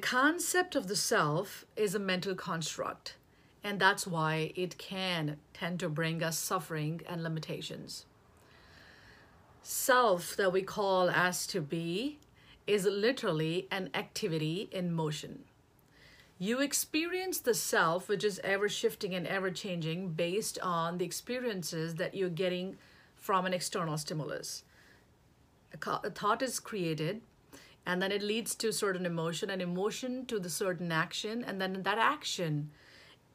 concept of the self is a mental construct, and that's why it can tend to bring us suffering and limitations. Self, that we call as to be, is literally an activity in motion. You experience the self, which is ever shifting and ever changing based on the experiences that you're getting from an external stimulus. A thought is created, and then it leads to certain emotion, and emotion to the certain action, and then that action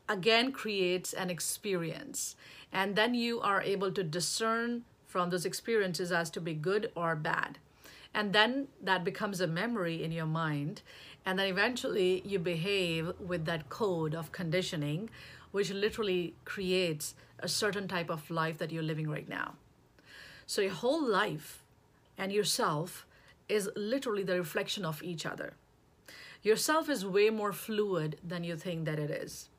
again creates an experience. And then you are able to discern from those experiences as to be good or bad. And then that becomes a memory in your mind and then eventually you behave with that code of conditioning, which literally creates a certain type of life that you're living right now. So your whole life and yourself is literally the reflection of each other. Yourself is way more fluid than you think that it is.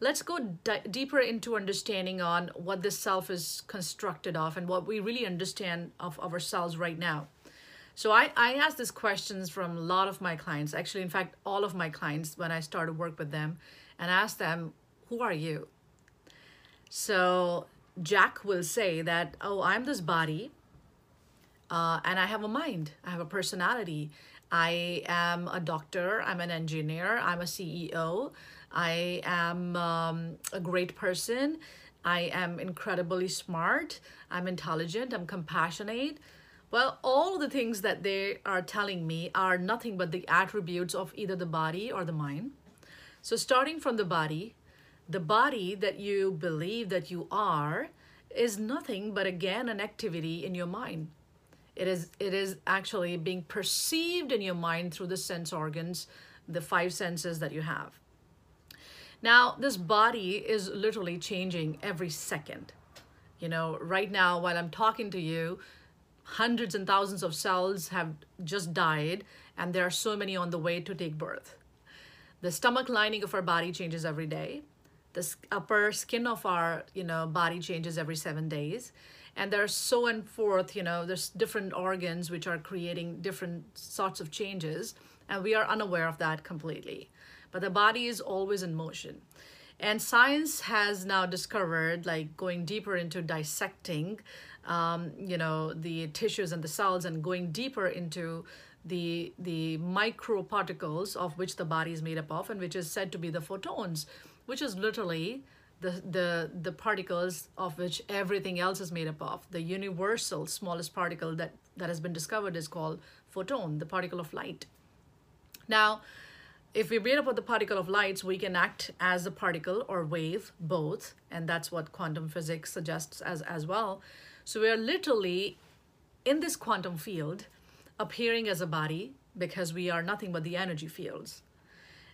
Let's go deeper into understanding on what this self is constructed of and what we really understand of ourselves right now. So I, I asked these questions from a lot of my clients, actually, in fact, all of my clients when I started work with them, and asked them, Who are you? So Jack will say that, Oh, I'm this body, uh, and I have a mind, I have a personality. I am a doctor, I'm an engineer, I'm a CEO, I am um, a great person, I am incredibly smart, I'm intelligent, I'm compassionate. Well, all the things that they are telling me are nothing but the attributes of either the body or the mind. So, starting from the body, the body that you believe that you are is nothing but again an activity in your mind. It is it is actually being perceived in your mind through the sense organs, the five senses that you have. Now, this body is literally changing every second. You know, right now while I'm talking to you, hundreds and thousands of cells have just died and there are so many on the way to take birth. The stomach lining of our body changes every day. The upper skin of our, you know, body changes every seven days. And there's so and forth, you know, there's different organs which are creating different sorts of changes. And we are unaware of that completely. But the body is always in motion. And science has now discovered, like going deeper into dissecting um, you know, the tissues and the cells and going deeper into the the microparticles of which the body is made up of and which is said to be the photons, which is literally the, the, the particles of which everything else is made up of. The universal smallest particle that, that has been discovered is called photon, the particle of light. Now, if we read about the particle of lights, we can act as a particle or wave, both, and that's what quantum physics suggests as, as well. So we are literally in this quantum field appearing as a body because we are nothing but the energy fields.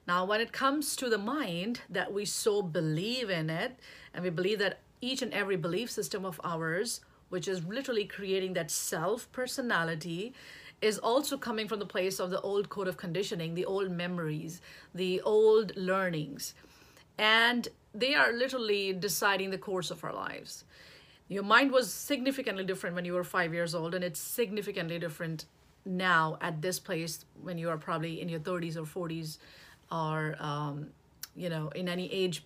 Now, when it comes to the mind, that we so believe in it, and we believe that each and every belief system of ours, which is literally creating that self personality, is also coming from the place of the old code of conditioning, the old memories, the old learnings. And they are literally deciding the course of our lives your mind was significantly different when you were five years old and it's significantly different now at this place when you are probably in your 30s or 40s or um, you know in any age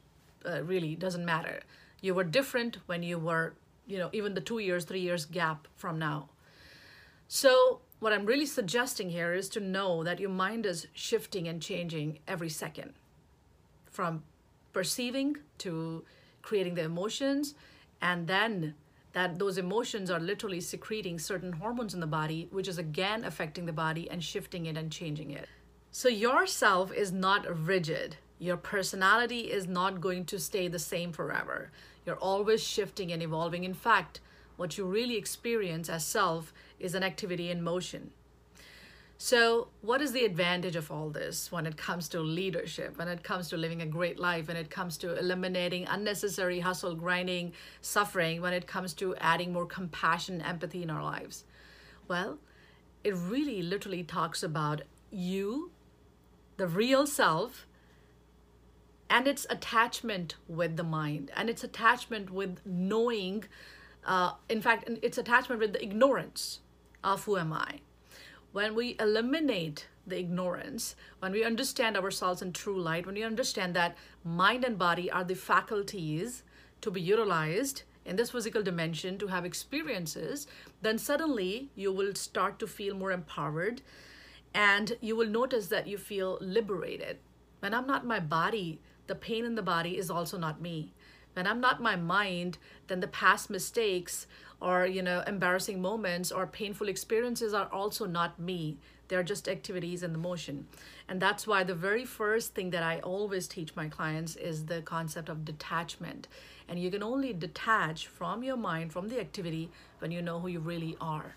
uh, really doesn't matter. You were different when you were you know even the two years three years gap from now. So what i'm really suggesting here is to know that your mind is shifting and changing every second. From perceiving to creating the emotions and then that those emotions are literally secreting certain hormones in the body, which is again affecting the body and shifting it and changing it. So, yourself is not rigid. Your personality is not going to stay the same forever. You're always shifting and evolving. In fact, what you really experience as self is an activity in motion. So, what is the advantage of all this when it comes to leadership, when it comes to living a great life, when it comes to eliminating unnecessary hustle, grinding, suffering, when it comes to adding more compassion, empathy in our lives? Well, it really literally talks about you, the real self, and its attachment with the mind, and its attachment with knowing, uh, in fact, its attachment with the ignorance of who am I. When we eliminate the ignorance, when we understand ourselves in true light, when we understand that mind and body are the faculties to be utilized in this physical dimension to have experiences, then suddenly you will start to feel more empowered and you will notice that you feel liberated. When I'm not my body, the pain in the body is also not me. When I'm not my mind, then the past mistakes or you know embarrassing moments or painful experiences are also not me. They're just activities in the motion. And that's why the very first thing that I always teach my clients is the concept of detachment. And you can only detach from your mind, from the activity, when you know who you really are.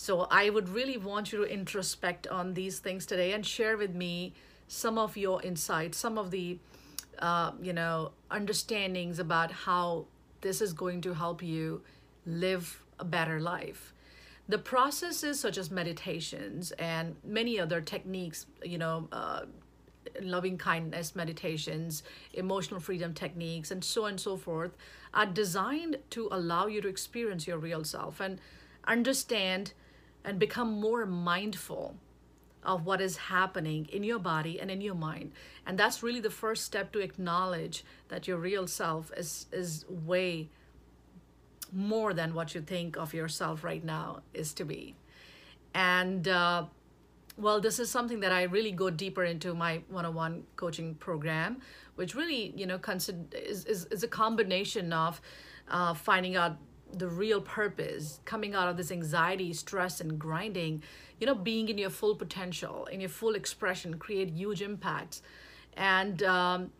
So I would really want you to introspect on these things today and share with me some of your insights, some of the uh, you know understandings about how this is going to help you live a better life. The processes such as meditations and many other techniques, you know, uh, loving kindness meditations, emotional freedom techniques, and so on and so forth, are designed to allow you to experience your real self and understand and become more mindful of what is happening in your body and in your mind. And that's really the first step to acknowledge that your real self is is way more than what you think of yourself right now is to be. And uh, well, this is something that I really go deeper into my one-on-one coaching program, which really, you know, consider is, is, is a combination of uh, finding out the real purpose, coming out of this anxiety, stress, and grinding, you know, being in your full potential, in your full expression, create huge impacts. And, um,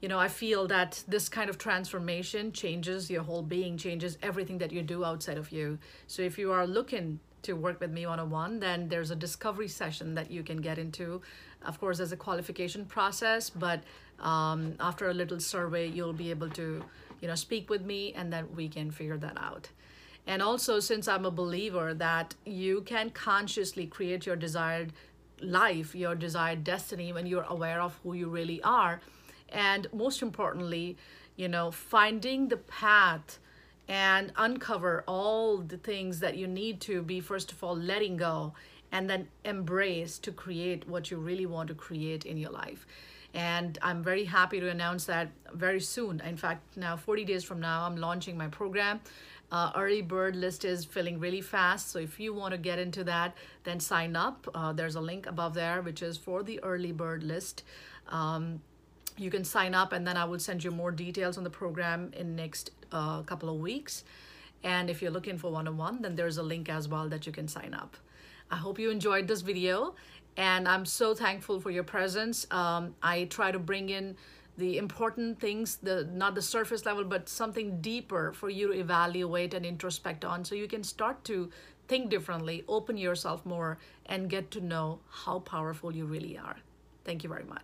you know, I feel that this kind of transformation changes your whole being, changes everything that you do outside of you. So if you are looking to work with me one on one, then there's a discovery session that you can get into. Of course, there's a qualification process, but um, after a little survey, you'll be able to you know, speak with me and then we can figure that out. And also, since I'm a believer that you can consciously create your desired life, your desired destiny when you're aware of who you really are. And most importantly, you know, finding the path and uncover all the things that you need to be, first of all, letting go and then embrace to create what you really want to create in your life. And I'm very happy to announce that very soon. In fact, now 40 days from now, I'm launching my program. Uh, early bird list is filling really fast. So if you want to get into that, then sign up. Uh, there's a link above there, which is for the early bird list. Um, you can sign up and then I will send you more details on the program in next uh, couple of weeks. And if you're looking for one-on-one, then there's a link as well that you can sign up. I hope you enjoyed this video and I'm so thankful for your presence. Um, I try to bring in the important things, the not the surface level, but something deeper for you to evaluate and introspect on, so you can start to think differently, open yourself more, and get to know how powerful you really are. Thank you very much.